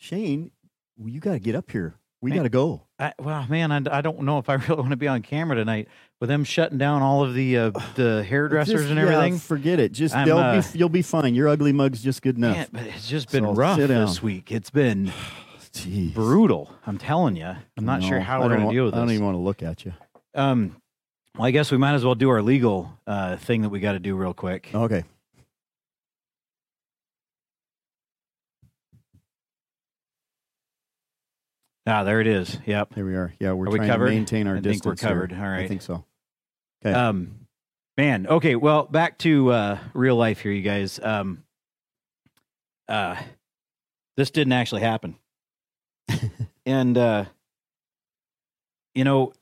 Shane, you got to get up here. We got to go. I, well, man, I, I don't know if I really want to be on camera tonight with them shutting down all of the uh, the hairdressers Just- and yeah, everything. forget it. Just uh, be, you'll be fine. Your ugly mug's just good enough. Man, but it's just been So, rough this week. It's been Jeez. brutal. I'm telling you. I'm not sure how we're going to deal with I don't even want to look at you. Um, well, I guess we might as well do our legal uh, thing that we got to do real quick. Okay. Ah, there it is. Yep. Here we are. Yeah, we're Are we trying covered? to maintain our I think we're distance. here. covered. All I think so. Okay. Um, man. Okay. Well, back to uh, real life here, you guys. Um, uh, this didn't actually happen, and uh, you know,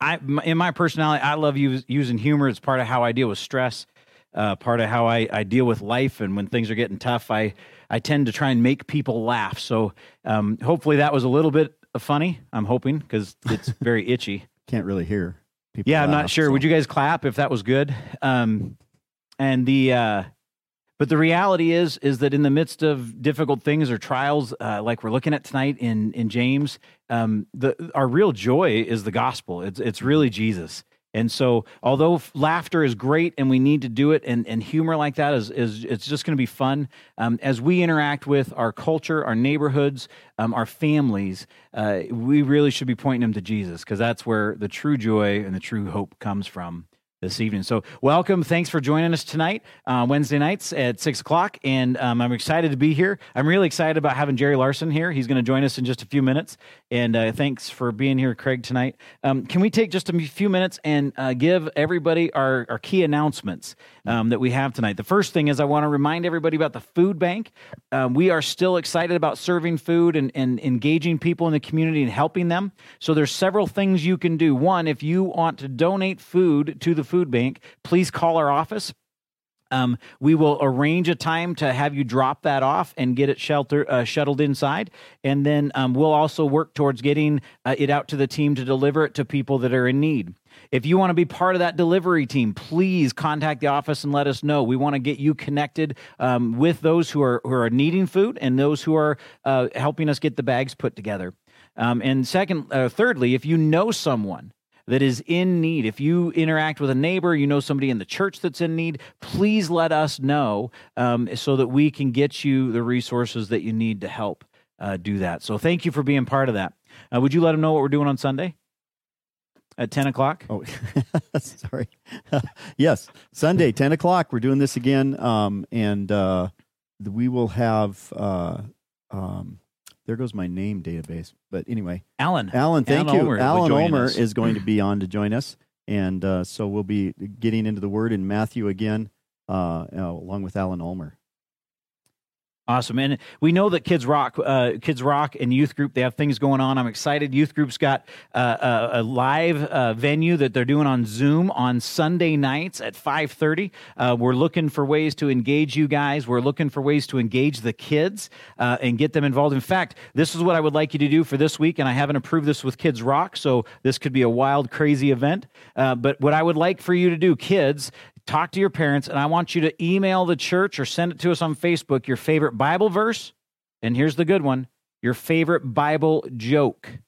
I in my personality, I love use, using humor. It's part of how I deal with stress. Uh, part of how I, I deal with life, and when things are getting tough, I I tend to try and make people laugh. So um, hopefully that was a little bit funny. I'm hoping because it's very itchy. Can't really hear. People Yeah, I'm not sure. so- Would you guys clap if that was good? Um, and the uh, but the reality is is that in the midst of difficult things or trials, uh, like we're looking at tonight in in James, um, the our real joy is the gospel. It's it's really Jesus. And so, although laughter is great and we need to do it, and, and humor like that is, is it's just going to be fun um, as we interact with our culture, our neighborhoods, um, our families. Uh, we really should be pointing them to Jesus because that's where the true joy and the true hope comes from this evening. So, welcome. Thanks for joining us tonight, uh, Wednesday nights at six o'clock. And um, I'm excited to be here. I'm really excited about having Jerry Larson here. He's going to join us in just a few minutes. And uh, thanks for being here, Craig, tonight. Um, can we take just a few minutes and uh, give everybody our, our key announcements um, that we have tonight? The first thing is I want to remind everybody about the food bank. Um, we are still excited about serving food and, and engaging people in the community and helping them. So there's several things you can do. One, if you want to donate food to the food bank, please call our office. Um, we will arrange a time to have you drop that off and get it shelter uh, shuttled inside, and then um, we'll also work towards getting uh, it out to the team to deliver it to people that are in need. If you want to be part of that delivery team, please contact the office and let us know. We want to get you connected um, with those who are who are needing food and those who are uh, helping us get the bags put together. Um, and second, uh, thirdly, if you know someone that is in need, if you interact with a neighbor, you know somebody in the church that's in need, please let us know um, so that we can get you the resources that you need to help uh, do that. So thank you for being part of that. Uh, would you let them know what we're doing on Sunday at 10 o'clock? Oh, sorry. yes, Sunday, ten o'clock. We're doing this again, um, and uh, we will have. Uh, um, there goes my name database. But anyway, Alan. Alan, thank Alan you. Ulmer Alan Ulmer us. is going to be on to join us, and uh, so we'll be getting into the Word in Matthew again, uh, uh, along with Alan Ulmer. Awesome, and we know that Kids Rock, uh, Kids Rock, and Youth Group they have things going on. I'm excited. Youth Group's got uh, a, a live uh, venue that they're doing on Zoom on Sunday nights at 5:30. Uh, we're looking for ways to engage you guys. We're looking for ways to engage the kids uh, and get them involved. In fact, this is what I would like you to do for this week, and I haven't approved this with Kids Rock, so this could be a wild, crazy event. Uh, but what I would like for you to do, kids, talk to your parents, and I want you to email the church or send it to us on Facebook your favorite Bible verse. And here's the good one your favorite Bible joke.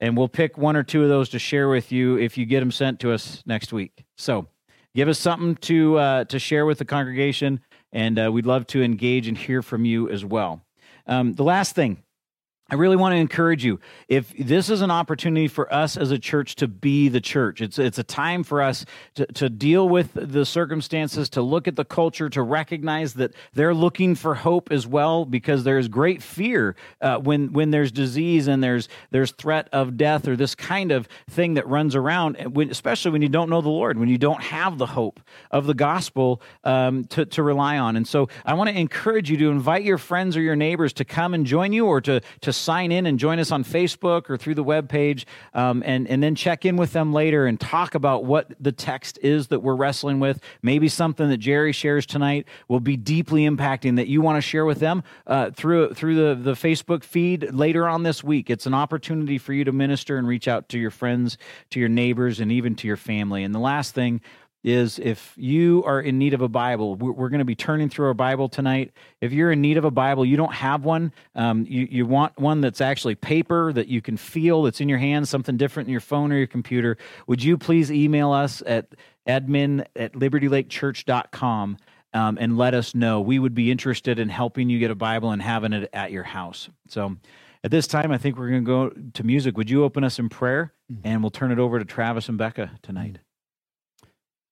And we'll pick one or two of those to share with you if you get them sent to us next week. So give us something to, uh, to share with the congregation, and uh, we'd love to engage and hear from you as well. Um, the last thing I really want to encourage you. If this is an opportunity for us as a church to be the church, it's it's a time for us to, to deal with the circumstances, to look at the culture, to recognize that they're looking for hope as well, because there is great fear uh, when when there's disease and there's there's threat of death or this kind of thing that runs around, when, especially when you don't know the Lord, when you don't have the hope of the gospel um, to to rely on. And so I want to encourage you to invite your friends or your neighbors to come and join you, or to to sign in and join us on Facebook or through the webpage, um, and and then check in with them later and talk about what the text is that we're wrestling with. Maybe something that Jerry shares tonight will be deeply impacting that you want to share with them uh, through through the the Facebook feed later on this week. It's an opportunity for you to minister and reach out to your friends, to your neighbors, and even to your family. And the last thing is if you are in need of a Bible, we're, we're going to be turning through our Bible tonight. If you're in need of a Bible, you don't have one, um, you, you want one that's actually paper that you can feel, that's in your hands, something different in your phone or your computer, would you please email us at admin at libertylakechurch.com um, and let us know. We would be interested in helping you get a Bible and having it at your house. So at this time, I think we're going to go to music. Would you open us in prayer? Mm-hmm. And we'll turn it over to Travis and Becca tonight.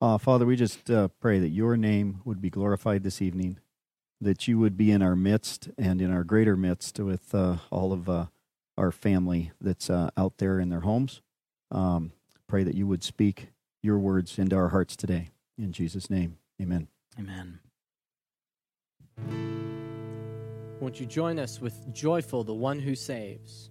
Uh, Father, we just uh, pray that your name would be glorified this evening, that you would be in our midst and in our greater midst with uh, all of uh, our family that's uh, out there in their homes. Um, pray that you would speak your words into our hearts today. In Jesus' name, amen. Amen. Won't you join us with Joyful, the one who saves?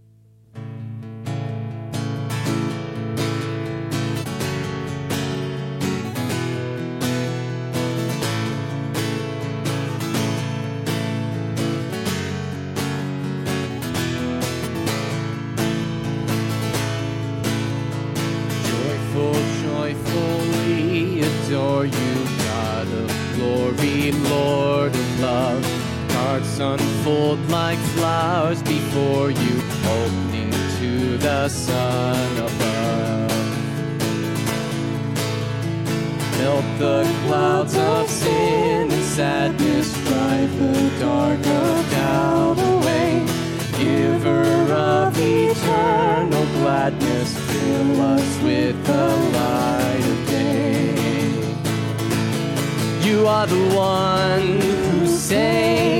Unfold like flowers before you, opening to the sun above. Melt the clouds of sin and sadness, drive the dark of doubt away. Giver of eternal gladness, fill us with the light of day. You are the one who saves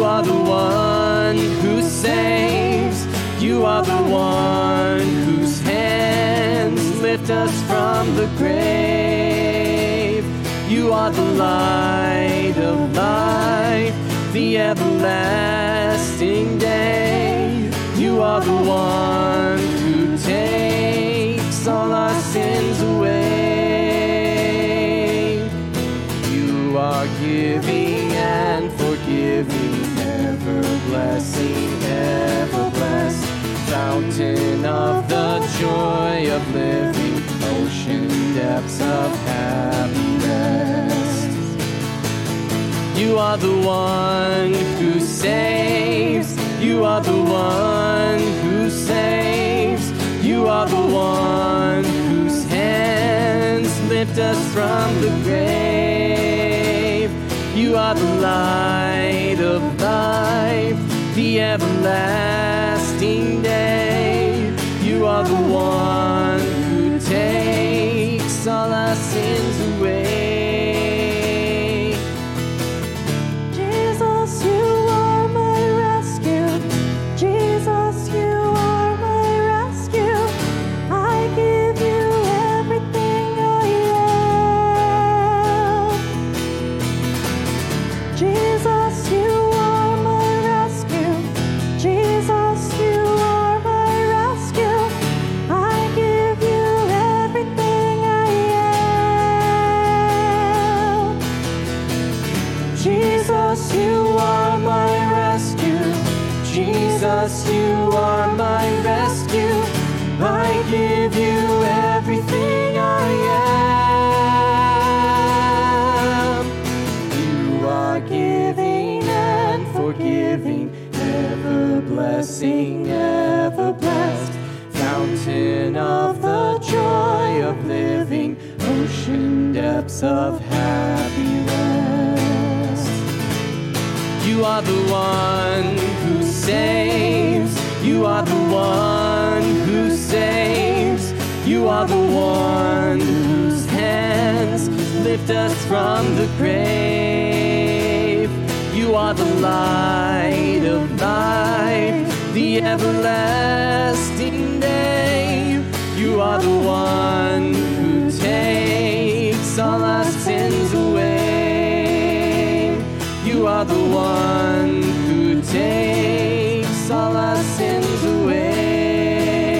you are the one who saves. You are the one whose hands lift us from the grave. You are the light of life, the everlasting day. You are the one who takes all our of the joy of living, ocean depths of happiness. You are the one who saves, you are the one who saves, you are the one whose hands lift us from the grave. You are the light of life the everlasting. You are the one who takes all our sins of the joy of living, ocean depths of happy rest. You are the one who saves. You are the one who saves. You are the one whose hands lift us from the grave. You are the light of life, the everlasting day. You are the one who takes all our sins away. You are the one who takes all our sins away.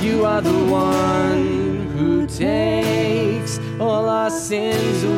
You are the one who takes all our sins away.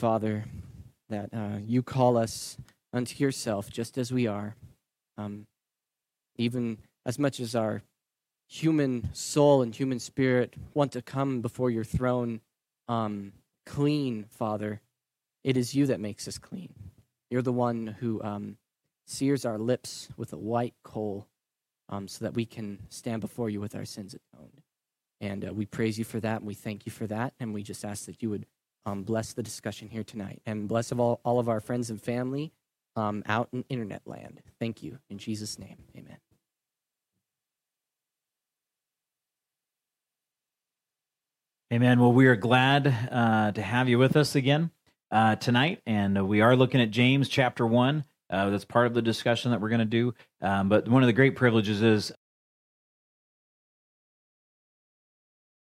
Father, that uh, you call us unto yourself just as we are. Um, even as much as our human soul and human spirit want to come before your throne um, clean, Father, it is you that makes us clean. You're the one who um, sears our lips with a white coal um, so that we can stand before you with our sins atoned. And uh, we praise you for that, and we thank you for that, and we just ask that you would um, bless the discussion here tonight and bless of all, all of our friends and family um, out in internet land. Thank you. In Jesus' name, amen. Amen. Well, we are glad uh, to have you with us again uh, tonight, and we are looking at James chapter one. Uh, that's part of the discussion that we're going to do. Um, but one of the great privileges is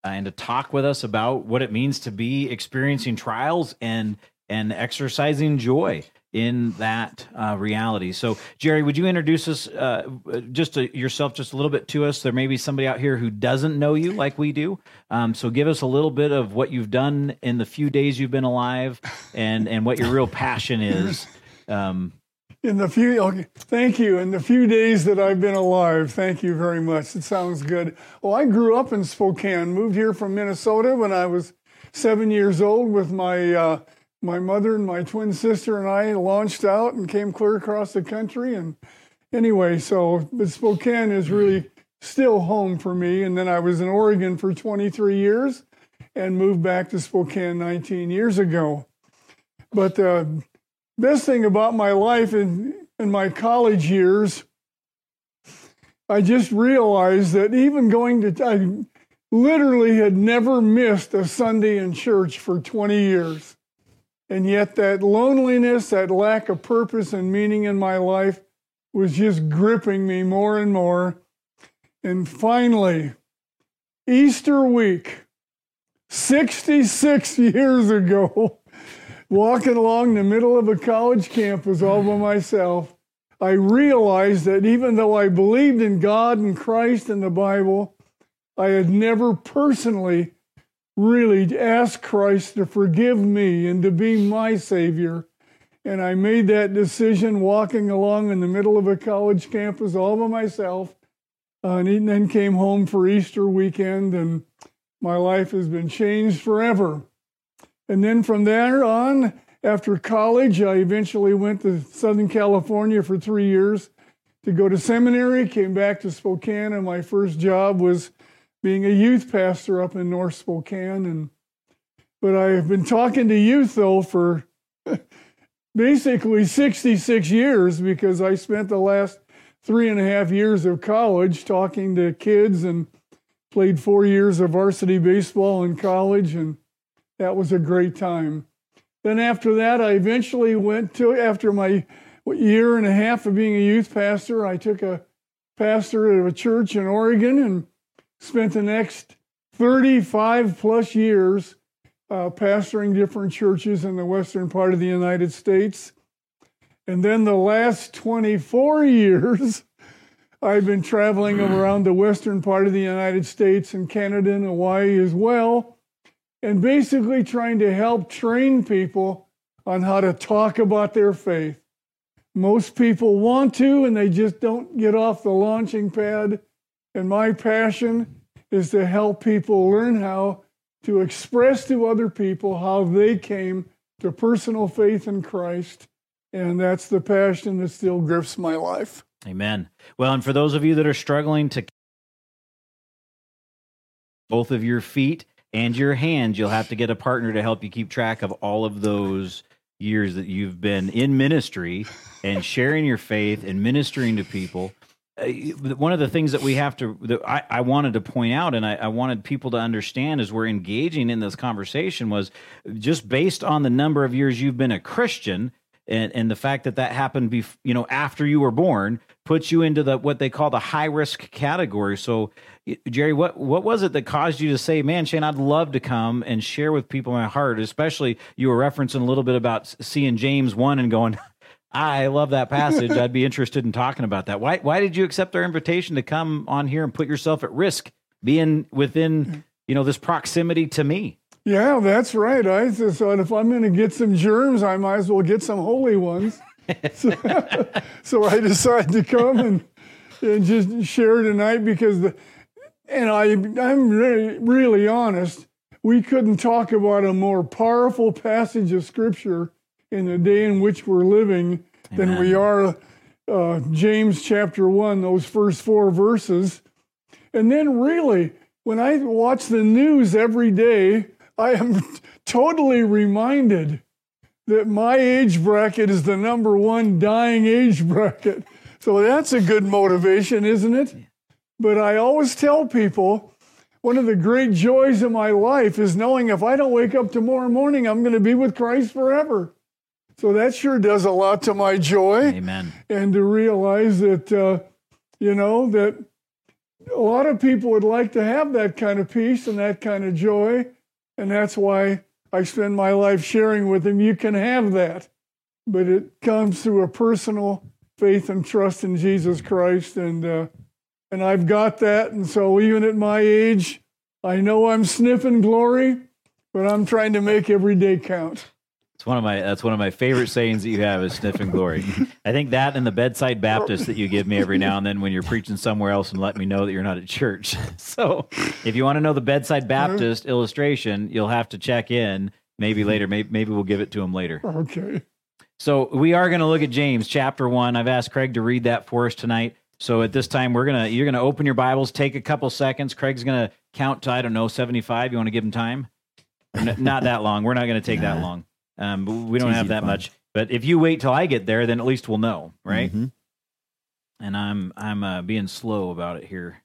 and to talk with us about what it means to be experiencing trials and and exercising joy in that uh, reality. So, Jerry, would you introduce us uh, just to yourself just a little bit to us? There may be somebody out here who doesn't know you like we do. Um, so, give us a little bit of what you've done in the few days you've been alive, and and what your real passion is. Um, In the few, okay, thank you. In the few days that I've been alive, thank you very much. It sounds good. Well, I grew up in Spokane, moved here from Minnesota when I was seven years old with my uh, my mother and my twin sister and I launched out and came clear across the country. And anyway, so but Spokane is really still home for me. And then I was in Oregon for 23 years and moved back to Spokane 19 years ago. But the best thing about my life in, in my college years, I just realized that even going to, I literally had never missed a Sunday in church for 20 years. And yet, that loneliness, that lack of purpose and meaning in my life was just gripping me more and more. And finally, Easter week, 66 years ago, walking along the middle of a college campus all by myself, I realized that even though I believed in God and Christ and the Bible, I had never personally really asked Christ to forgive me and to be my Savior. And I made that decision walking along in the middle of a college campus all by myself. Uh, and then came home for Easter weekend, and my life has been changed forever. And then from there on, after college, I eventually went to Southern California for three years to go to seminary, came back to Spokane, and my first job was being a youth pastor up in North Spokane. And but I have been talking to youth though for basically 66 years because I spent the last three and a half years of college talking to kids and played four years of varsity baseball in college, and that was a great time. Then after that, I eventually went to, after my year and a half of being a youth pastor, I took a pastor at a church in Oregon and spent the next 35 plus years uh, pastoring different churches in the western part of the United States. And then the last 24 years, I've been traveling around the western part of the United States and Canada and Hawaii as well, and basically trying to help train people on how to talk about their faith. Most people want to, and they just don't get off the launching pad. And my passion is to help people learn how to express to other people how they came to personal faith in Christ and that's the passion that still grips my life. Amen. Well, and for those of you that are struggling to both of your feet and your hands, you'll have to get a partner to help you keep track of all of those years that you've been in ministry and sharing your faith and ministering to people. Uh, one of the things that we have to that I, I wanted to point out and I, I, wanted people to understand as we're engaging in this conversation was just based on the number of years you've been a christian and and the fact that that happened bef- you know after you were born puts you into the what they call the high risk category. So jerry what what was it that caused you to say man shane i'd love to come and share with people my heart especially you were referencing a little bit about seeing james 1 and going i love that passage. I'd be interested in talking about that. Why why did you accept our invitation to come on here and put yourself at risk being within mm-hmm. you know this proximity to me yeah, that's right. I just thought if I'm going to get some germs, I might as well get some holy ones. so, so, I decided to come and, and just share tonight because the, and I, I'm really, really honest. We couldn't talk about a more powerful passage of Scripture in the day in which we're living Amen. than we are uh, James chapter 1, those first four verses. And then, really, when I watch the news every day, I am totally reminded that my age bracket is the number one dying age bracket. So that's a good motivation, isn't it? But I always tell people one of the great joys of my life is knowing if I don't wake up tomorrow morning, I'm going to be with Christ forever. So that sure does a lot to my joy. Amen. And to realize that, uh, you know, that a lot of people would like to have that kind of peace and that kind of joy. And that's why I spend my life sharing with them. You can have that, but it comes through a personal faith and trust in Jesus Christ. And, uh, and I've got that. And so even at my age, I know I'm sniffing glory, but I'm trying to make every day count. It's one of my that's one of my favorite sayings that you have is sniffing glory. I think that and the bedside Baptist that you give me every now and then when you're preaching somewhere else and let me know that you're not at church. So if you want to know the bedside uh-huh. Baptist illustration, you'll have to check in maybe later. Maybe maybe we'll give it to him later. Okay. So we are going to look at James chapter one. I've asked Craig to read that for us tonight. So at this time, we're gonna you're gonna open your Bibles, take a couple seconds. Craig's gonna count to I don't know seventy five. You want to give him time? Not that long. We're not gonna take that long. Um, but we don't have that find. much. But if you wait till I get there, then at least we'll know, right? Mhm. And I'm I'm uh, being slow about it here.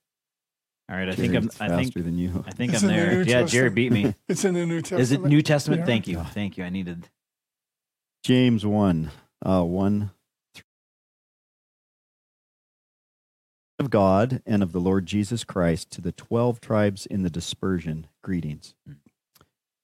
All right, I think I'm I think faster than you. I think It's I'm in the there. Yeah, Jerry Testament. beat me. It's in the New Testament. Is it New Testament? Yeah. Thank you, thank you. I needed. James one, uh, one. three. Of God and of the Lord Jesus Christ to the twelve tribes in the dispersion, greetings.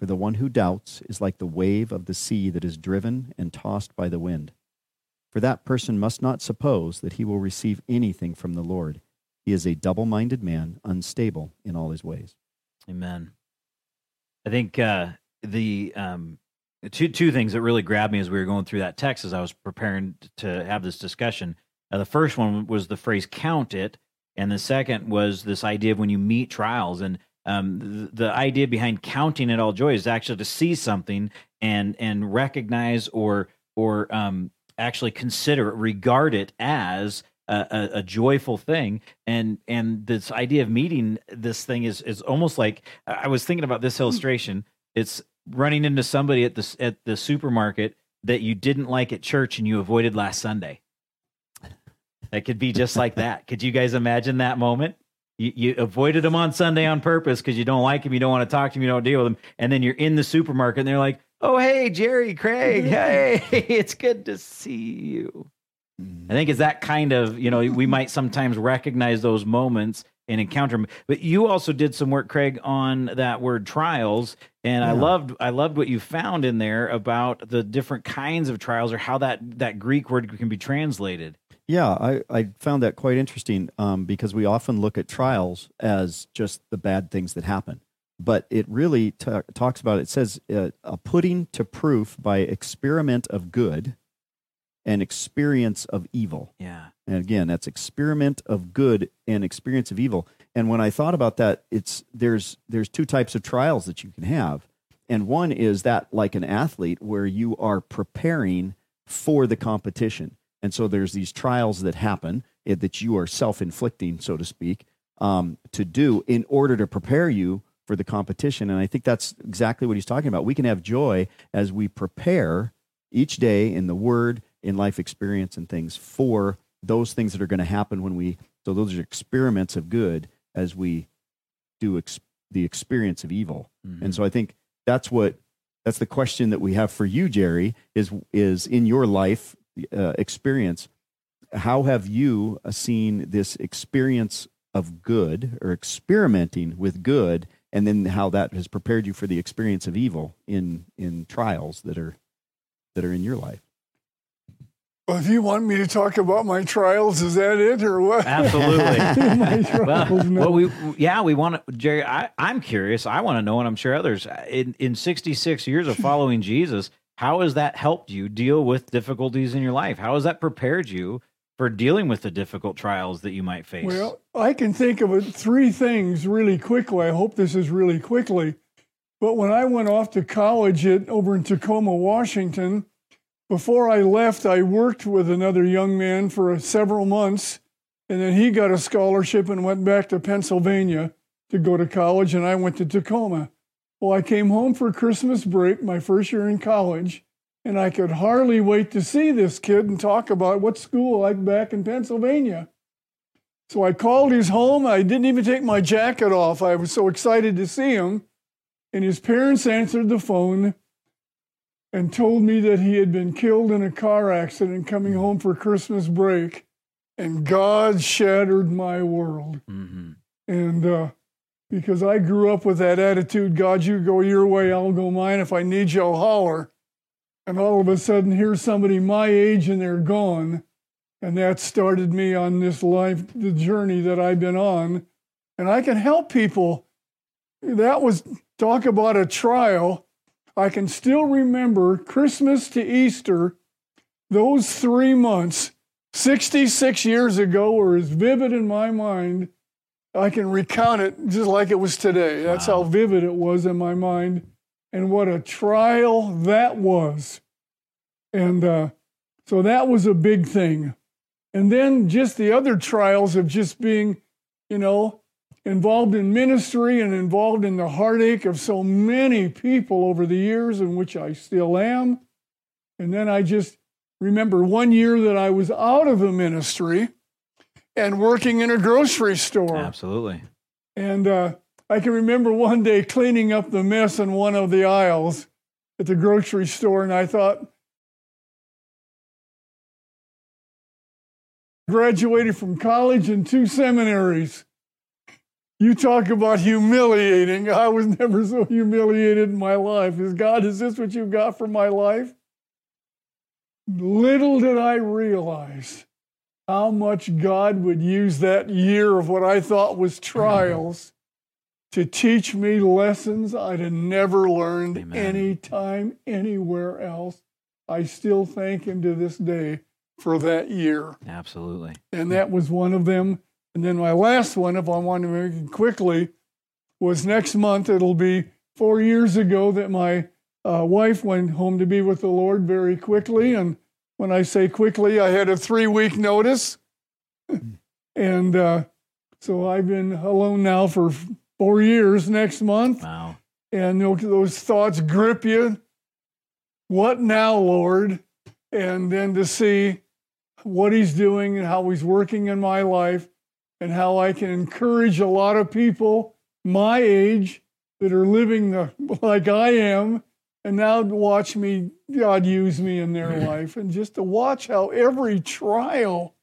for the one who doubts is like the wave of the sea that is driven and tossed by the wind. For that person must not suppose that he will receive anything from the Lord. He is a double minded man, unstable in all his ways. Amen. I think uh, the um, two two things that really grabbed me as we were going through that text as I was preparing to have this discussion. The first one was the phrase "count it," and the second was this idea of when you meet trials. And um, the, the idea behind counting it all joy is actually to see something and and recognize or or um, actually consider it, regard it as a, a, a joyful thing. And and this idea of meeting this thing is is almost like i was thinking about this illustration. It's running into somebody at the at the supermarket that you didn't like at church and you avoided last sunday. That could be just like that. Could you guys imagine that moment you, you avoided them on sunday on purpose because you don't like him you don't want to talk to him you don't deal with them and then you're in the supermarket and they're like oh hey jerry craig hey it's good to see you I think it's that kind of, you know, we might sometimes recognize those moments and encounter them. But you also did some work, Craig, on that word trials. And I loved I loved what you found in there about the different kinds of trials or how that that Greek word can be translated. Yeah, I, I found that quite interesting um, because we often look at trials as just the bad things that happen. But it really ta talks about, it says, uh, a putting to proof by experiment of good and experience of evil. Yeah. And again, that's experiment of good and experience of evil. And when I thought about that, it's there's there's two types of trials that you can have. And one is that like an athlete where you are preparing for the competition. And so there's these trials that happen eh, that you are self-inflicting, so to speak, um, to do in order to prepare you for the competition. And I think that's exactly what he's talking about. We can have joy as we prepare each day in the word, in life experience and things for those things that are going to happen when we so those are experiments of good as we do ex, the experience of evil Mhm. and so i think that's what that's the question that we have for you jerry is is in your life uh, experience how have you uh, seen this experience of good or experimenting with good and then how that has prepared you for the experience of evil in in trials that are that are in your life Well, if you want me to talk about my trials, is that it or what? Absolutely. my well, no. well, we yeah, we want to, Jerry. I, I'm curious. I want to know, and I'm sure others. In in 66 years of following Jesus, how has that helped you deal with difficulties in your life? How has that prepared you for dealing with the difficult trials that you might face? Well, I can think of three things really quickly. I hope this is really quickly. But when I went off to college at, over in Tacoma, Washington, before I left, I worked with another young man for uh, several months. And then he got a scholarship and went back to Pennsylvania to go to college, and I went to Tacoma. Well, I came home for Christmas break, my first year in college, and I could hardly wait to see this kid and talk about what school like back in Pennsylvania. So I called his home. I didn't even take my jacket off. I was so excited to see him. And his parents answered the phone and told me that he had been killed in a car accident coming home for Christmas break. And God shattered my world. Mhm. And uh, because I grew up with that attitude God, you go your way, I'll go mine. If I need you, I'll holler. and all of a sudden here's somebody my age and they're gone. And that started me on this life, the journey that I've been on. And I can help people. That was talk about a trial. I can still remember Christmas to Easter, those three months, 66 years ago, were as vivid in my mind. I can recount it just like it was today. That's Wow. how vivid it was in my mind. And what a trial that was. And uh, so that was a big thing. And then just the other trials of just being, you know, involved in ministry and involved in the heartache of so many people over the years, in which I still am. And then I just remember one year that I was out of the ministry and working in a grocery store. Absolutely. And uh, I can remember one day cleaning up the mess in one of the aisles at the grocery store, and I thought, graduated from college and two seminaries. You talk about humiliating. I was never so humiliated in my life. Is God, is this what you've got for my life? Little did I realize how much God would use that year of what I thought was trials to teach me lessons I'd have never learned Amen. any time, anywhere else. I still thank Him to this day for that year. Absolutely. And that was one of them. And then my last one, if I want to make it quickly, was next month. It'll be four years ago that my uh, wife went home to be with the Lord very quickly. And when I say quickly, I had a three week notice. and uh, so I've been alone now for four years next month. Wow. And those- those thoughts grip you. What now, Lord? And then to see what he's doing and how he's working in my life and how I can encourage a lot of people my age that are living the, like I am and now to watch me God use me in their life and just to watch how every trial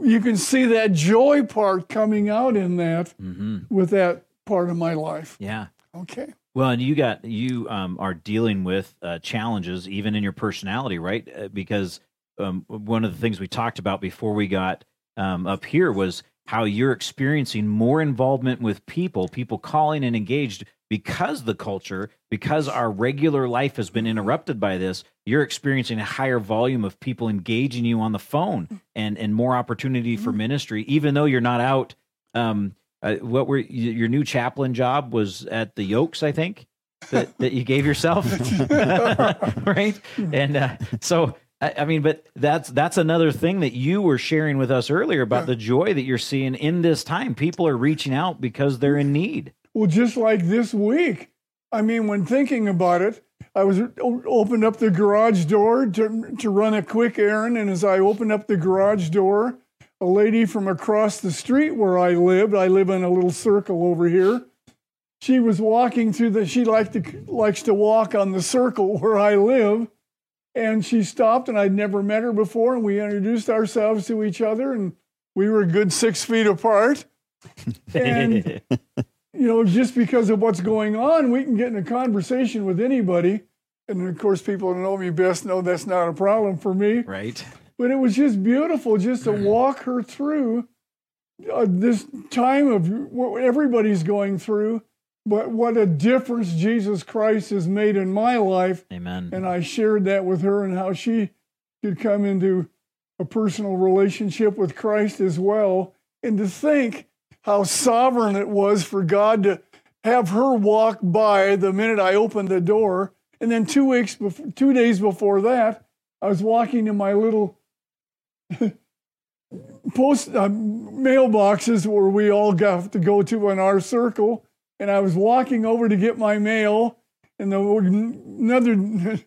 you can see that joy part coming out in that hmm with that part of my life. Yeah. Okay. Well, and you got you um, are dealing with uh, challenges even in your personality, right? Uh, because um, one of the things we talked about before we got um, up here was how you're experiencing more involvement with people, people calling and engaged because the culture, because our regular life has been interrupted by this. You're experiencing a higher volume of people engaging you on the phone and and more opportunity for ministry, even though you're not out. Um, uh, what were your new chaplain job was at the Yokes, I think, that, that you gave yourself, right? And uh, so, I, I mean, but that's that's another thing that you were sharing with us earlier about the joy that you're seeing in this time. People are reaching out because they're in need. Well, just like this week. I mean, when thinking about it, I was opened up the garage door to to run a quick errand, and as I opened up the garage door, a lady from across the street where I lived, I live in a little circle over here. She was walking through the. She liked to likes to walk on the circle where I live, and she stopped, and I'd never met her before, and we introduced ourselves to each other, and we were a good six feet apart. And you know, just because of what's going on, we can get in a conversation with anybody. And of course, people who know me best know that's not a problem for me. right? But it was just beautiful just to walk her through uh, this time of what everybody's going through. But what a difference Jesus Christ has made in my life. Amen. And I shared that with her and how she could come into a personal relationship with Christ as well. And to think how sovereign it was for God to have her walk by the minute I opened the door. And then two weeks before, two days before that, I was walking to my little post uh, mailboxes where we all got to go to in our circle. And I was walking over to get my mail, and the, another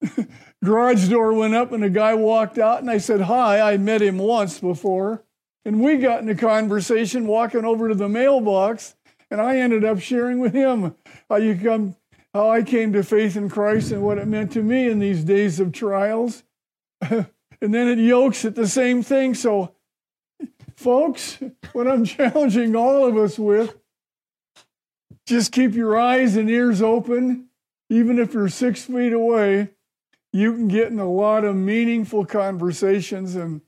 garage door went up, and a guy walked out, and I said hi. I met him once before, and we got in a conversation walking over to the mailbox, and I ended up sharing with him how you come, how I came to faith in Christ and what it meant to me in these days of trials. and then it Yokes, at the same thing. So, folks, what I'm challenging all of us with just keep your eyes and ears open even if you're six feet away, you can get in a lot of meaningful conversations. And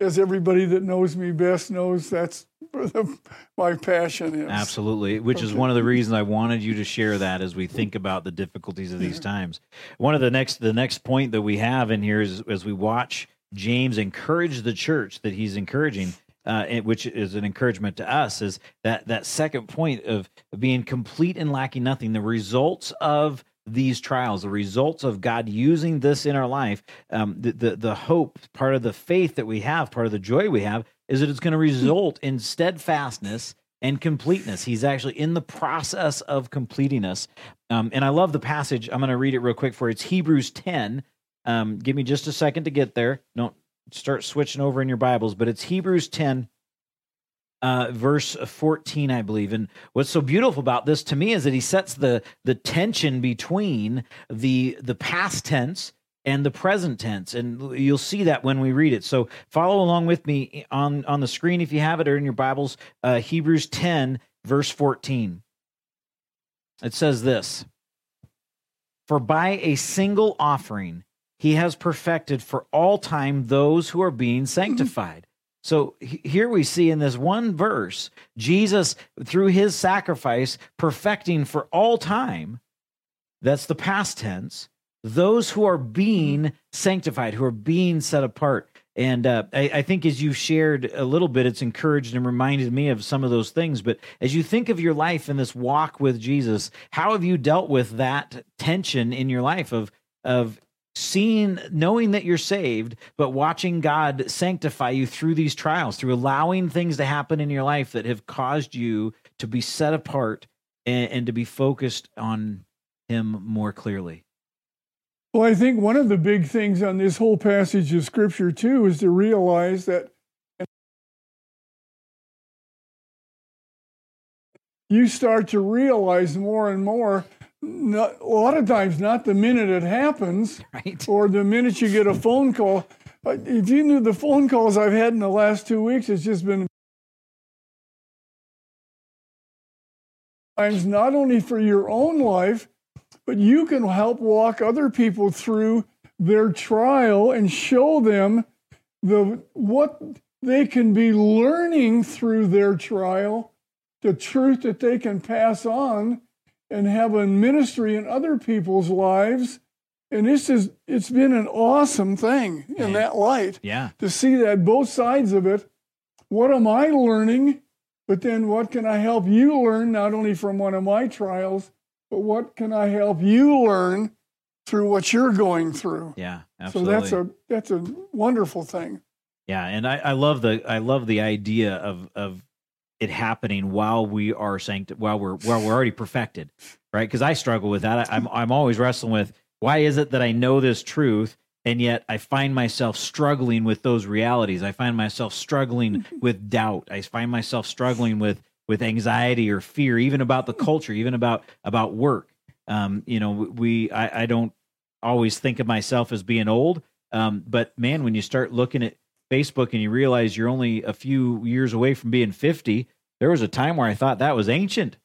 as everybody that knows me best knows, that's where the, my passion is. Absolutely, which is one of the reasons I wanted you to share that as we think about the difficulties of these times. One of the next the next point that we have in here is as we watch James encourage the church that he's encouraging, uh, which is an encouragement to us, is that that second point of being complete and lacking nothing. The results of these trials, the results of God using this in our life, um, the, the the hope, part of the faith that we have, part of the joy we have, is that it's going to result in steadfastness and completeness. He's actually in the process of completing us. Um, and I love the passage. I'm going to read it real quick for you. It's Hebrews 10. Um, give me just a second to get there. Don't start switching over in your Bibles, but it's Hebrews 10, uh, verse 14, I believe. And what's so beautiful about this to me is that he sets the the tension between the the past tense and the present tense. And you'll see that when we read it. So follow along with me on on the screen if you have it or in your bibles uh, hebrews 10 verse 14 it says this for by a single offering he has perfected for all time those who are being sanctified so here we see in this one verse jesus through his sacrifice perfecting for all time that's the past tense those who are being sanctified, who are being set apart. And uh, I, I think as you shared a little bit, it's encouraged and reminded me of some of those things. But as you think of your life in this walk with Jesus, how have you dealt with that tension in your life of of seeing, knowing that you're saved, but watching God sanctify you through these trials, through allowing things to happen in your life that have caused you to be set apart and, and to be focused on Him more clearly? Well, I think one of the big things on this whole passage of scripture, too, is to realize that you start to realize more and more, not, a lot of times, not the minute it happens Right? or the minute you get a phone call. But If you knew the phone calls I've had in the last two weeks, it's just been times not only for your own life, but you can help walk other people through their trial and show them the what they can be learning through their trial, the truth that they can pass on and have a ministry in other people's lives. And this is it's been an awesome thing in that light Yeah. to see that both sides of it. What am I learning? But then what can I help you learn, not only from one of my trials, but what can I help you learn through what you're going through? Yeah. Absolutely. So that's a that's a wonderful thing. Yeah, and I, I love the I love the idea of of it happening while we are sanct while we're while we're already perfected, right? Because I struggle with that. I, I'm I'm always wrestling with why is it that I know this truth and yet I find myself struggling with those realities. I find myself struggling with doubt. I find myself struggling with with anxiety or fear, even about the culture, even about about work. Um, you know, we I, I don't always think of myself as being old, um, but man, when you start looking at Facebook and you realize you're only a few years away from being 50, there was a time where I thought that was ancient.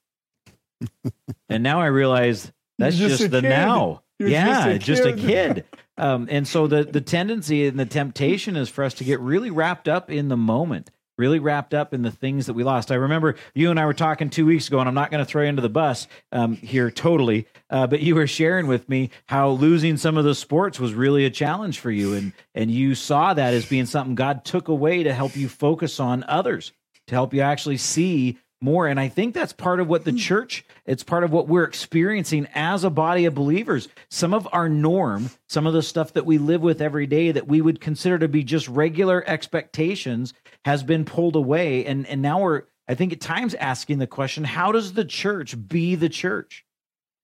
and now I realize that's just, just the kid. now. You're yeah, just a just a kid. Um, and so the, the tendency and the temptation is for us to get really wrapped up in the moment, really wrapped up in the things that we lost. I remember you and I were talking two weeks ago, and I'm not going to throw you into the bus um, here totally, uh, but you were sharing with me how losing some of the sports was really a challenge for you, and and you saw that as being something God took away to help you focus on others, to help you actually see more. And I think that's part of what the church, it's part of what we're experiencing as a body of believers. Some of our norm, some of the stuff that we live with every day that we would consider to be just regular expectations has been pulled away. And, and now we're, I think at times asking the question, how does the church be the church?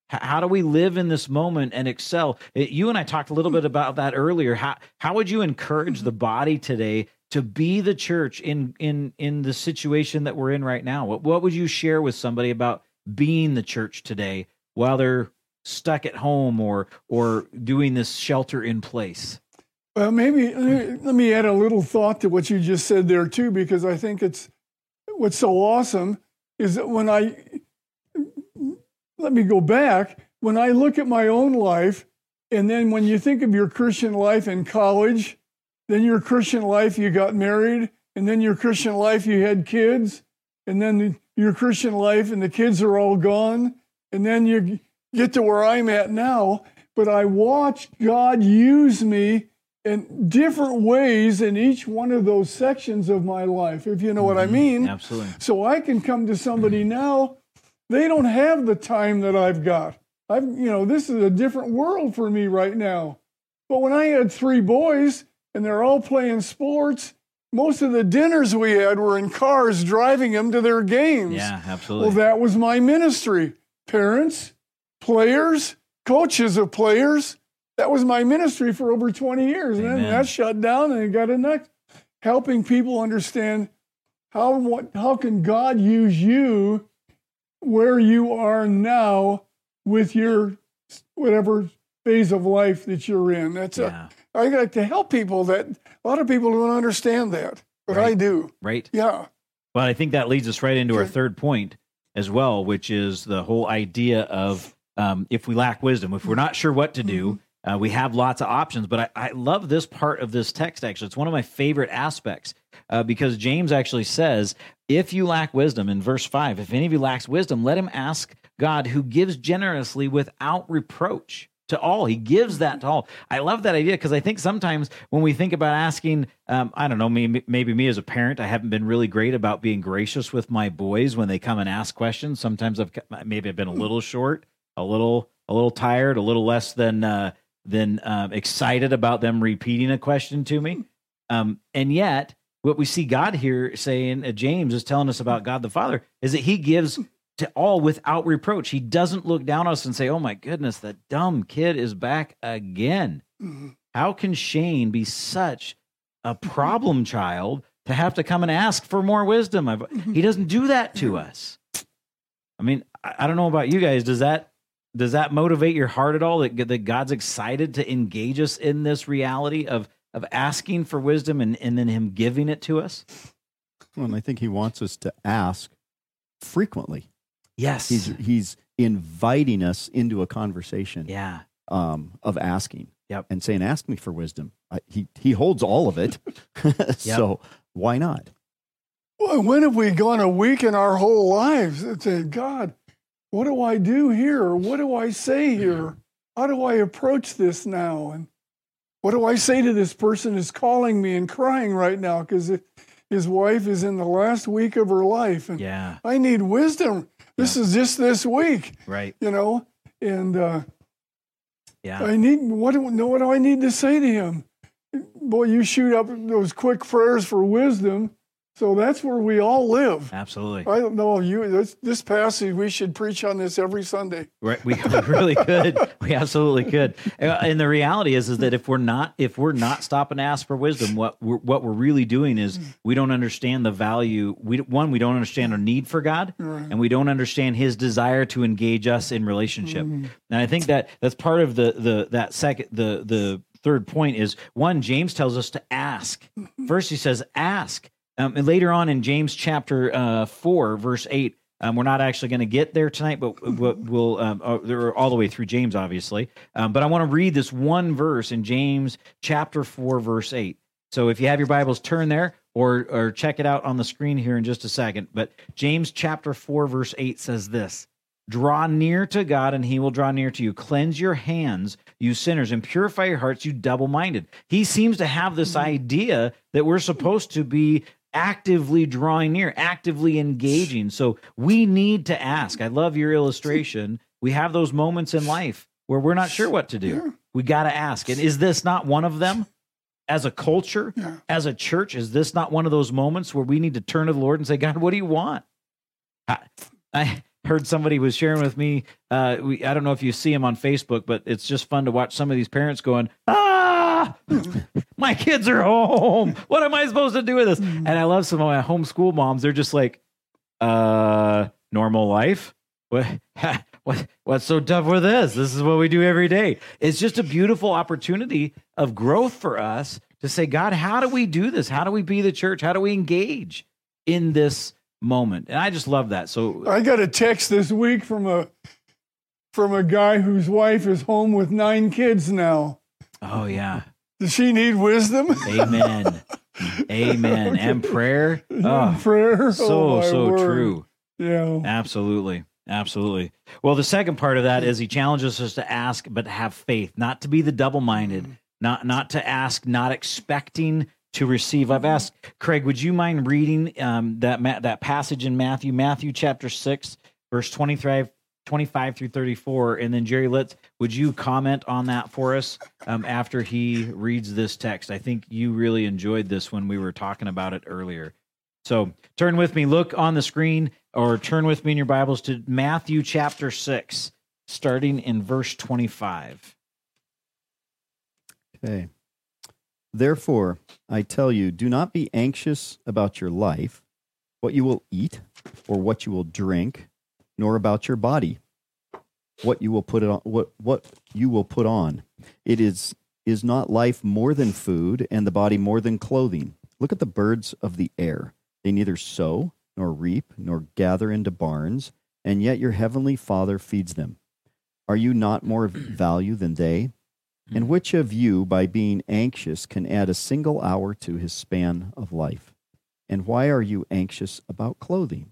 How do we live in this moment and excel? Uh, You and I talked a little bit about that earlier. How how would you encourage the body today to be the church in in in the situation that we're in right now? What what would you share with somebody about being the church today while they're stuck at home or or doing this shelter in place? Well, maybe let me add a little thought to what you just said there too, because I think it's what's so awesome is that when I let me go back when I look at my own life, and then when you think of your Christian life in college, then your Christian life, you got married, and then your Christian life, you had kids, and then your Christian life, and the kids are all gone, and then you get to where I'm at now. But I watched God use me in different ways in each one of those sections of my life, if you know what I mm-hmm. mean. Absolutely. So I can come to somebody mm-hmm. now, they don't have the time that I've got. I've, you know, this is a different world for me right now. But when I had three boys and they're all playing sports, most of the dinners we had were in cars driving them to their games. Yeah, absolutely. Well, that was my ministry. Parents, players, coaches of players. That was my ministry for over 20 years. And then that shut down and it got a next. Helping people understand how what how can God use you where you are now with your whatever phase of life that you're in. That's yeah. a I like to help people that a lot of people don't understand that. But I do. Right. Yeah. Well, I think that leads us right into our third point as well, which is the whole idea of um, if we lack wisdom, if we're not sure what to do, uh, we have lots of options. But I, I love this part of this text, actually. It's one of my favorite aspects uh, because James actually says, if you lack wisdom, in verse 5, if any of you lacks wisdom, let him ask God who gives generously without reproach to all. He gives that to all. I love that idea because I think sometimes when we think about asking, um, I don't know, maybe, maybe me as a parent, I haven't been really great about being gracious with my boys when they come and ask questions. Sometimes I've maybe I've been a little short, a little a little tired, a little less than uh, than um, excited about them repeating a question to me. Um, and yet, what we see God here saying, uh, James is telling us about God the Father, is that He gives to all without reproach. He doesn't look down on us and say, "Oh my goodness, that dumb kid is back again." Mhm. How can Shane be such a problem child to have to come and ask for more wisdom? I've, he doesn't do that to us. I mean, I, I don't know about you guys. Does that does that motivate your heart at all? That that God's excited to engage us in this reality of of asking for wisdom and and then Him giving it to us? Well, and I think he wants us to ask frequently. Yes. He's he's inviting us into a conversation yeah. um, of asking. Yep. And saying, "Ask me for wisdom." I, he he holds all of it, so why not? Well, when have we gone a week in our whole lives and said, God, what do I do here? What do I say here? How do I approach this now? And what do I say to this person who's calling me and crying right now because his wife is in the last week of her life? And Yeah. I need wisdom. This is just this week, Right. you know? And uh, Yeah. I need, what do, what do I need to say to him? Boy, you shoot up those quick prayers for wisdom. So that's where we all live. Absolutely. I don't know you. This, this passage, we should preach on this every Sunday. Right, we, we really could. We absolutely could. Uh, And the reality is, is that if we're not, if we're not stopping to ask for wisdom, what we're, what we're really doing is we don't understand the value. We one, we don't understand our need for God, and we don't understand His desire to engage us in relationship. And I think that that's part of the the that second the the third point is one. James tells us to ask. First, he says ask. Um, and later on in James chapter uh, 4, verse 8, um, we're not actually going to get there tonight, but we'll, um, uh, all the way through James, obviously. Um, but I want to read this one verse in James chapter 4, verse 8. So if you have your Bibles, turn there or, or check it out on the screen here in just a second. But James chapter 4, verse 8 says this Draw near to God, and he will draw near to you. Cleanse your hands, you sinners, and purify your hearts, you double minded. He seems to have this idea that we're supposed to be actively drawing near, actively engaging. So we need to ask. I love your illustration. We have those moments in life where we're not sure what to do. We got to ask. And is this not one of them? As a culture, as a church, is this not one of those moments where we need to turn to the Lord and say, God, what do you want? I, I heard somebody was sharing with me. Uh, we, I don't know if you see him on Facebook, but it's just fun to watch some of these parents going, ah, my kids are home. What am I supposed to do with this? And I love some of my homeschool moms. They're just like, uh, normal life. What, what, what's so tough with this? This is what we do every day. It's just a beautiful opportunity of growth for us to say, God, how do we do this? How do we be the church? How do we engage in this moment? And I just love that. So I got a text this week from a from a guy whose wife is home with nine kids now. Oh yeah. Does she need wisdom? Amen. Amen. And prayer. Oh, Prayer. so Oh, so word. true. Yeah. Absolutely. Absolutely. Well, the second part of that is he challenges us to ask but have faith, not to be the double-minded, not not to ask not expecting to receive. I've asked Craig, would you mind reading um, that that passage in Matthew, Matthew chapter 6, verse 25 25 through 34 and then Jerry let's would you comment on that for us um, after he reads this text. I think you really enjoyed this when we were talking about it earlier. So turn with me, look on the screen, or turn with me in your Bibles to Matthew chapter 6, starting in verse 25. Okay. Therefore, I tell you, do not be anxious about your life, what you will eat, or what you will drink, nor about your body, what you will put it on, what what you will put on. It is is not life more than food, and the body more than clothing. Look at the birds of the air; they neither sow nor reap nor gather into barns, and yet your heavenly Father feeds them. Are you not more of value than they? And hmm. which of you, by being anxious, can add a single hour to his span of life? And why are you anxious about clothing?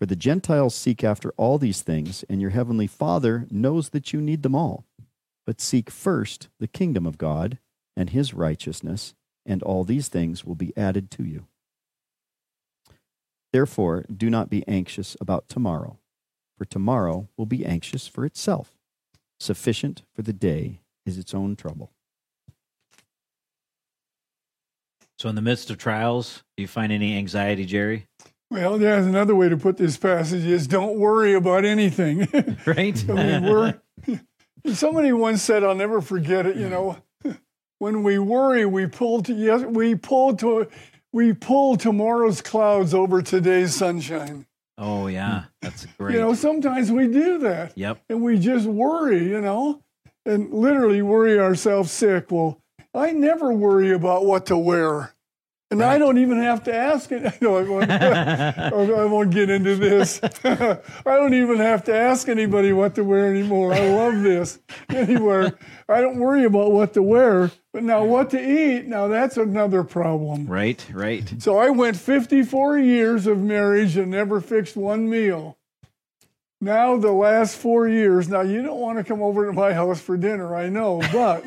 For the Gentiles seek after all these things, and your heavenly Father knows that you need them all. But seek first the kingdom of God and his righteousness, and all these things will be added to you. Therefore, do not be anxious about tomorrow, for tomorrow will be anxious for itself. Sufficient for the day is its own trouble. So, in the midst of trials, do you find any anxiety, Jerry? Well, there's another way to put this passage is don't worry about anything. Right? I mean, we're somebody once said, I'll never forget it, you know, when we worry, we pull to yes, we pull to we pull tomorrow's clouds over today's sunshine. oh, yeah. That's great. You know, sometimes we do that. yep. and we just worry, you know, and literally worry ourselves sick. Well, I never worry about what to wear. And I don't even have to ask it. No, I won't, I won't get into this. I don't even have to ask anybody what to wear anymore. I love this. Anywhere, I don't worry about what to wear. But now, what to eat, now that's another problem. Right, right. So I went 54 years of marriage and never fixed one meal. Now the last four years, now you don't want to come over to my house for dinner, I know, but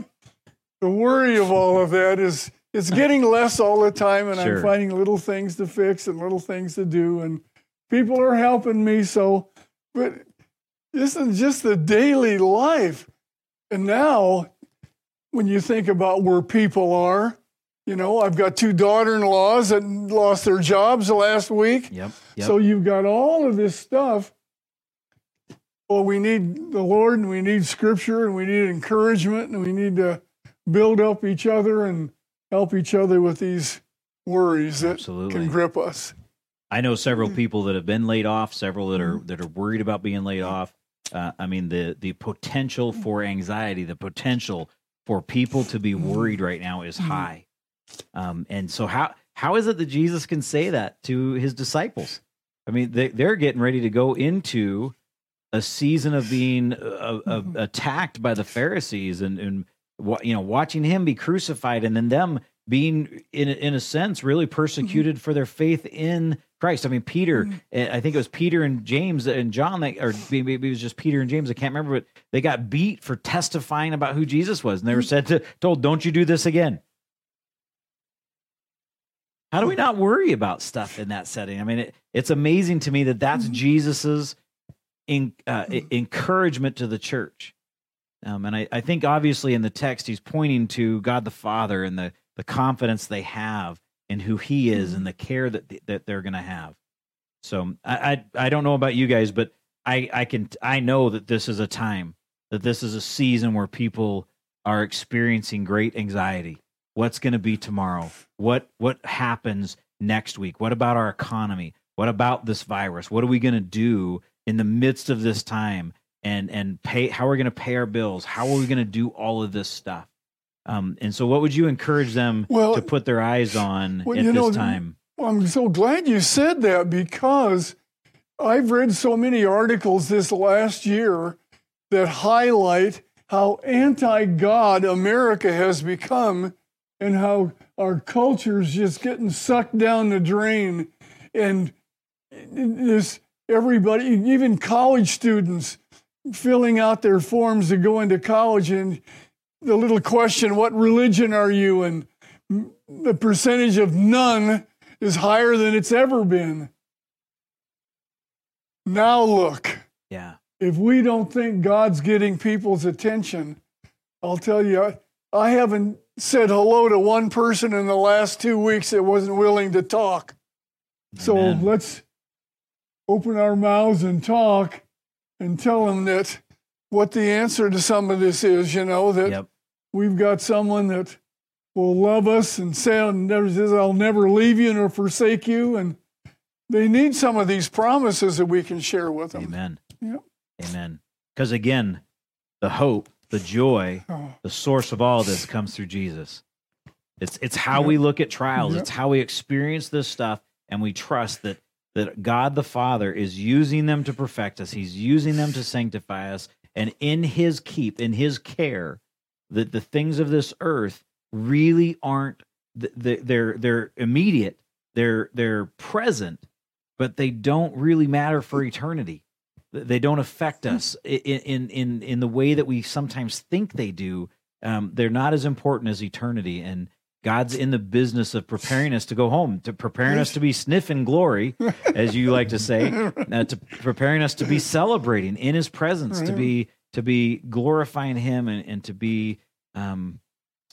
the worry of all of that is it's getting less all the time, and Sure. I'm finding little things to fix and little things to do, and people are helping me. So, but this is just the daily life. And now, when you think about where people are, you know, I've got two daughter in laws that lost their jobs last week. Yep. Yep. So you've got all of this stuff. Well, we need the Lord and we need scripture and we need encouragement and we need to build up each other and help each other with these worries that Absolutely. can grip us. I know several people that have been laid off, several that are that are worried about being laid off. Uh, I mean, the the potential Mm-hmm. for anxiety, the potential for people to be worried right now is high. Um, and so how how is it that Jesus can say that to his disciples? I mean, they, they're getting ready to go into a season of being uh, uh, attacked by the Pharisees and and wa- you know watching him be crucified and then them being in a- in a sense really persecuted for their faith in Christ. I mean, Peter, eh, I think it was Peter and James and John, that, or maybe it was just Peter and James. I can't remember, but they got beat for testifying about who Jesus was, and they were said to told, "Don't you do this again." How do we not worry about stuff in that setting? I mean, it, it's amazing to me that that's Jesus's in, uh, e- encouragement to the church. Um, and I, I think obviously in the text, he's pointing to God the Father and the, the confidence they have in who he is and the care that, that they're going to have. So I, I, I don't know about you guys, but I, I can, I know that this is a time that this is a season where people are experiencing great anxiety. What's going to be tomorrow? What what happens next week? What about our economy? What about this virus? What are we going to do in the midst of this time? And and pay how we're we going to pay our bills? How are we going to do all of this stuff? Um, and so, what would you encourage them Well, to put their eyes on well, at this know, time? Well, I'm so glad you said that because I've read so many articles this last year that highlight how anti God America has become and how our culture is just getting sucked down the drain. And this everybody, even college students, filling out their forms to go into college and the little question, what religion are you? And the percentage of none is higher than it's ever been. Now look, Yeah, if we don't think God's getting people's attention, I'll tell you, I haven't said hello to one person in the last two weeks that wasn't willing to talk. So let's open our mouths and talk and tell them that what the answer to some of this is, you know, that yep, we've got someone that will love us and say, I'll never, I'll never leave you nor forsake you. And they need some of these promises that we can share with them. amen, Yep. amen. Because again, the hope, the joy, Oh, the source of all this comes through Jesus. It's it's how we look at trials. Yep. It's how we experience this stuff, and we trust that that God the Father is using them to perfect us. He's using them to sanctify us, and in His keep, in His care, that the things of this earth really aren't. th- th- They're they're immediate. They're they're present, but they don't really matter for eternity they don't affect us in in in the way that we sometimes think they do. Um, they're not as important as eternity, and God's in the business of preparing us to go home, to preparing us to be sniffing glory, as you like to say, uh, to preparing us to be celebrating in His presence, to be to be glorifying Him, and, and to be um,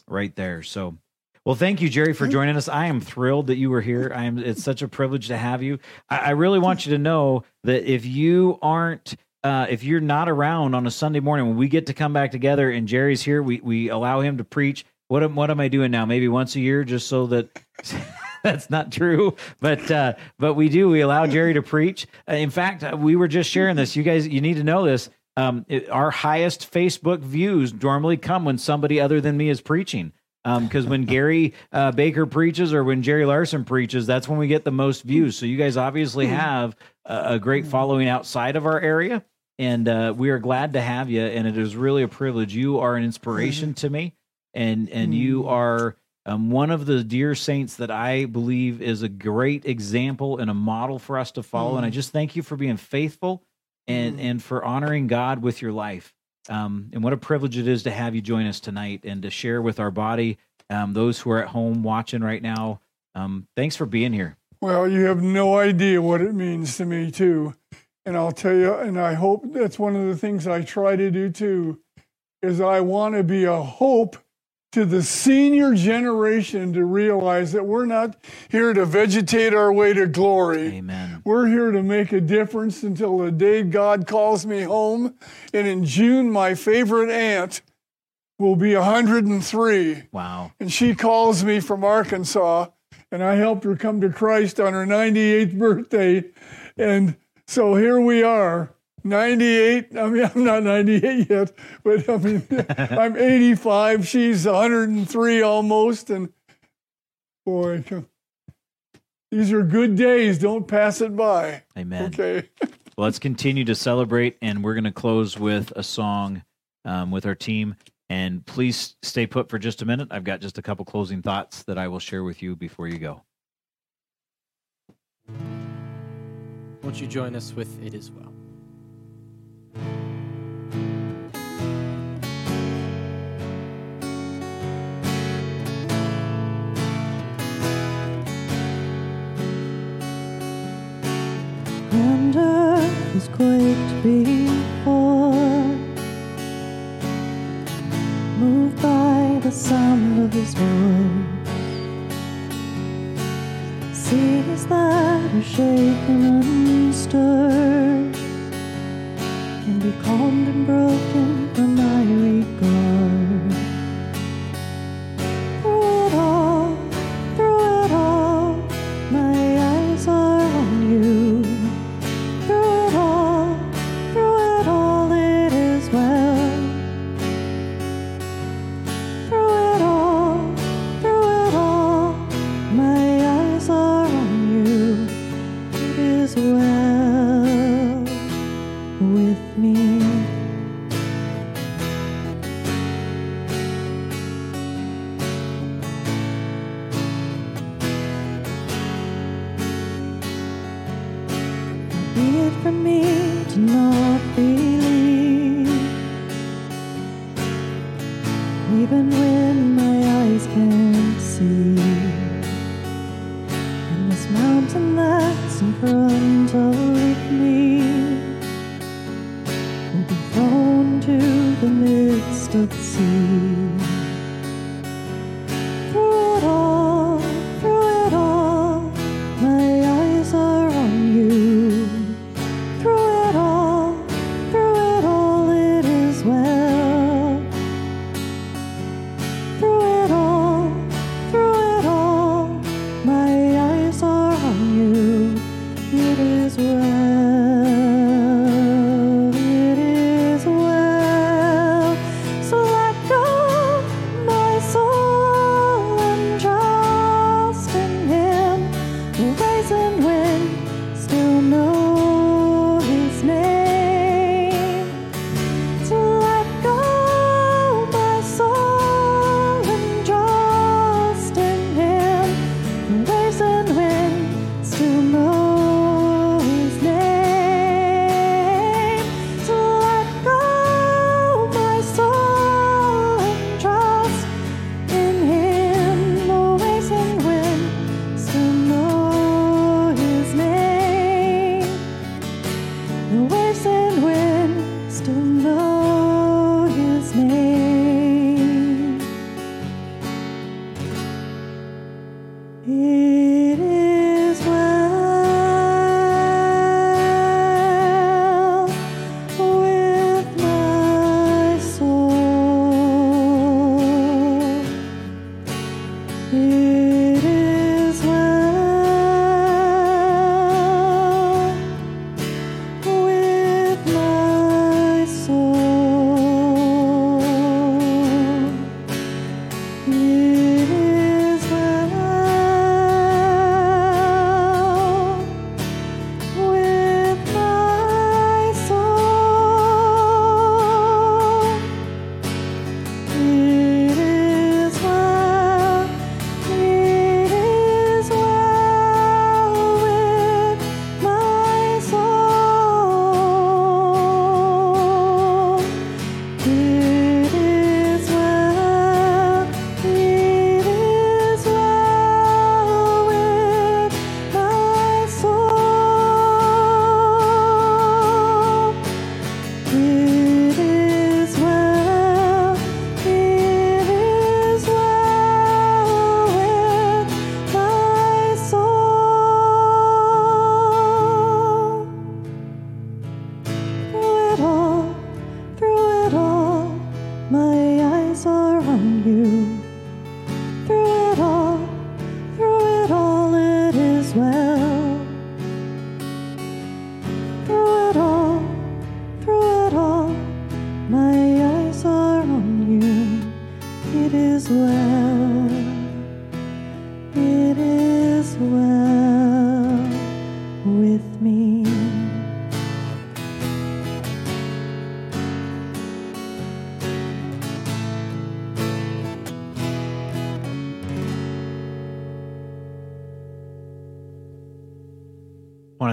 right there. So. Well, thank you, Jerry, for joining us. I am thrilled that you were here. I am. It's such a privilege to have you. I, I really want you to know that if you aren't, uh, if you're not around on a Sunday morning when we get to come back together and Jerry's here, we we allow him to preach. What am what am I doing now? Maybe once a year, just so that. That's not true, but uh, but we do. We allow Jerry to preach. Uh, in fact, uh, we were just sharing this. You guys, you need to know this. Um, it, our highest Facebook views normally come when somebody other than me is preaching because when Gary uh, Baker preaches or when Jerry Larson preaches, that's when we get the most views. So you guys obviously have a, a great following outside of our area, and uh, we are glad to have you. And it is really a privilege. You are an inspiration to me, and and you are um, one of the dear saints that I believe is a great example and a model for us to follow. And I just thank you for being faithful and and for honoring God with your life. Um, and what a privilege it is to have you join us tonight and to share with our body, um, those who are at home watching right now. Um, thanks for being here. Well, you have no idea what it means to me, too. And I'll tell you, and I hope that's one of the things I try to do, too, is I want to be a hope to the senior generation to realize that we're not here to vegetate our way to glory. Amen. We're here to make a difference until the day God calls me home. And in June, my favorite aunt will be 103. Wow. And she calls me from Arkansas, and I helped her come to Christ on her 98th birthday. And so here we are, 98. I mean, I'm not 98 yet, but I mean, I'm 85. She's 103 almost. And boy, these are good days. Don't pass it by. Amen. Okay. Well, let's continue to celebrate, and we're going to close with a song um, with our team. And please stay put for just a minute. I've got just a couple closing thoughts that I will share with you before you go. Won't you join us with It Is Well? Has quaked before. Moved by the sound of his voice. Seas that are shaken and stirred be calmed and broken for my reach. the midst of the sea.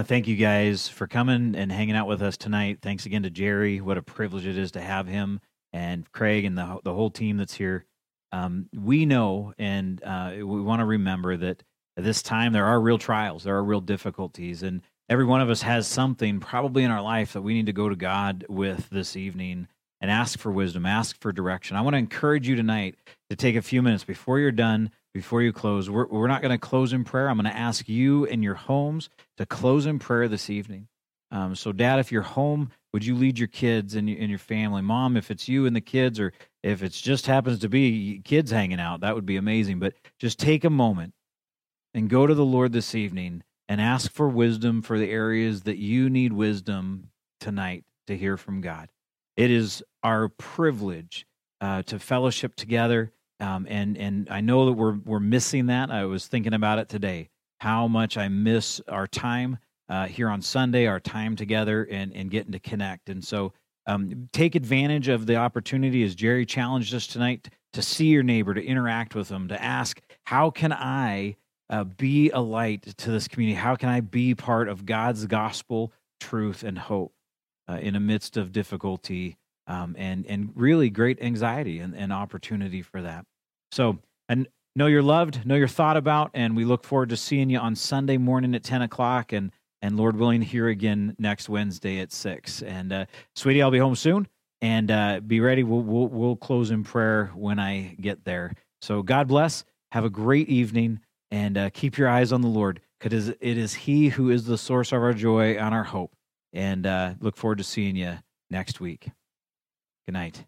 thank you guys for coming and hanging out with us tonight. Thanks again to Jerry. What a privilege it is to have him and Craig and the the whole team that's here. Um, we know and uh, we want to remember that at this time there are real trials, there are real difficulties, and every one of us has something probably in our life that we need to go to God with this evening and ask for wisdom, ask for direction. I want to encourage you tonight to take a few minutes before you're done, before you close. We're, we're not going to close in prayer. I'm going to ask you in your homes to close in prayer this evening. Um, so, Dad, if you're home, would you lead your kids and, and your family? Mom, if it's you and the kids, or if it just happens to be kids hanging out, that would be amazing. But just take a moment and go to the Lord this evening and ask for wisdom for the areas that you need wisdom tonight to hear from God. It is our privilege uh, to fellowship together, um, and and I know that we're we're missing that. I was thinking about it today, how much I miss our time uh, here on Sunday, our time together, and and getting to connect. And so, um, take advantage of the opportunity as Jerry challenged us tonight to see your neighbor, to interact with them, to ask, how can I uh, be a light to this community? How can I be part of God's gospel, truth, and hope uh, in a midst of difficulty um, and and really great anxiety and, and opportunity for that? So, and know you're loved, know you're thought about, and we look forward to seeing you on Sunday morning at ten o'clock, and and Lord willing, here again next Wednesday at six. And uh, sweetie, I'll be home soon, and uh, be ready. We'll, we'll we'll close in prayer when I get there. So God bless. Have a great evening and uh, keep your eyes on the Lord because it is He who is the source of our joy and our hope. And uh, look forward to seeing you next week. Good night.